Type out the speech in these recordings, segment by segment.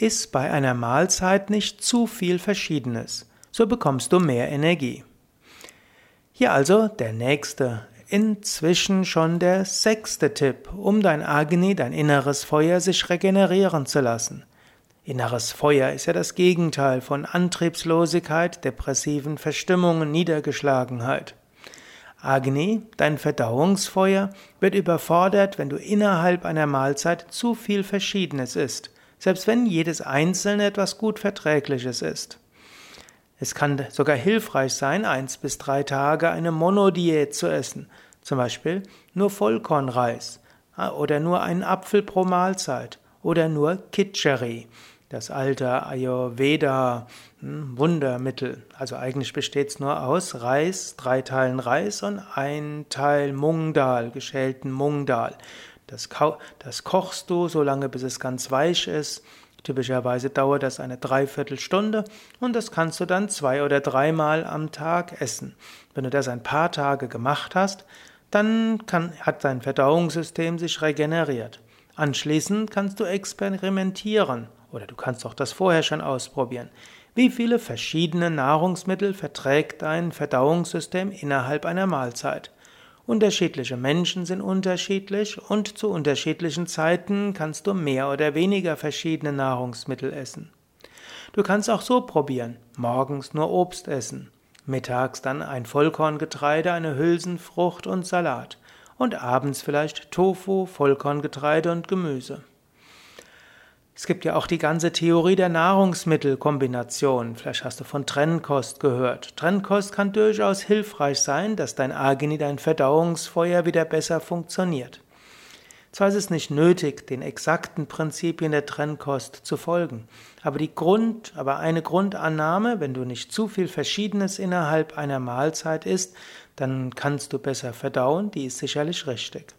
Iss bei einer Mahlzeit nicht zu viel Verschiedenes, so bekommst du mehr Energie. Hier also der nächste, inzwischen schon der sechste Tipp, um dein Agni, dein inneres Feuer, sich regenerieren zu lassen. Inneres Feuer ist ja das Gegenteil von Antriebslosigkeit, depressiven Verstimmungen, Niedergeschlagenheit. Agni, dein Verdauungsfeuer, wird überfordert, wenn du innerhalb einer Mahlzeit zu viel Verschiedenes isst selbst wenn jedes einzelne etwas gut Verträgliches ist. Es kann sogar hilfreich sein, eins bis drei Tage eine Monodiät zu essen, zum Beispiel nur Vollkornreis oder nur einen Apfel pro Mahlzeit oder nur Kitcheri, das alte Ayurveda hm, Wundermittel. Also eigentlich besteht es nur aus Reis, drei Teilen Reis und ein Teil Mungdal, geschälten Mungdal. Das, das kochst du so lange, bis es ganz weich ist. Typischerweise dauert das eine Dreiviertelstunde und das kannst du dann zwei oder dreimal am Tag essen. Wenn du das ein paar Tage gemacht hast, dann kann, hat dein Verdauungssystem sich regeneriert. Anschließend kannst du experimentieren oder du kannst auch das vorher schon ausprobieren. Wie viele verschiedene Nahrungsmittel verträgt dein Verdauungssystem innerhalb einer Mahlzeit? Unterschiedliche Menschen sind unterschiedlich und zu unterschiedlichen Zeiten kannst du mehr oder weniger verschiedene Nahrungsmittel essen. Du kannst auch so probieren, morgens nur Obst essen, mittags dann ein Vollkorngetreide, eine Hülsenfrucht und Salat und abends vielleicht Tofu, Vollkorngetreide und Gemüse. Es gibt ja auch die ganze Theorie der Nahrungsmittelkombination. Vielleicht hast du von Trennkost gehört. Trennkost kann durchaus hilfreich sein, dass dein Agni, dein Verdauungsfeuer wieder besser funktioniert. Zwar ist es nicht nötig, den exakten Prinzipien der Trennkost zu folgen, aber die Grund, aber eine Grundannahme, wenn du nicht zu viel Verschiedenes innerhalb einer Mahlzeit isst, dann kannst du besser verdauen, die ist sicherlich richtig.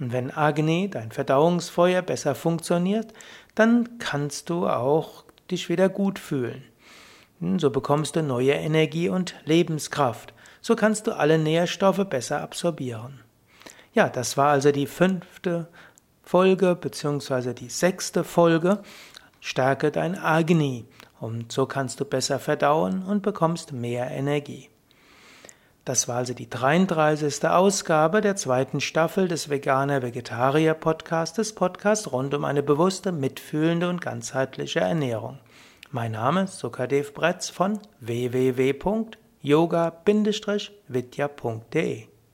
Und wenn Agni, dein Verdauungsfeuer, besser funktioniert, dann kannst du auch dich wieder gut fühlen. Hm, so bekommst du neue Energie und Lebenskraft. So kannst du alle Nährstoffe besser absorbieren. Ja, das war also die fünfte Folge beziehungsweise die sechste Folge. Stärke dein Agni und so kannst du besser verdauen und bekommst mehr Energie. Das war also die 33. Ausgabe der zweiten Staffel des Veganer-Vegetarier-Podcastes, Podcast rund um eine bewusste, mitfühlende und ganzheitliche Ernährung. Mein Name ist Sukadev Bretz von www.yoga-vidya.de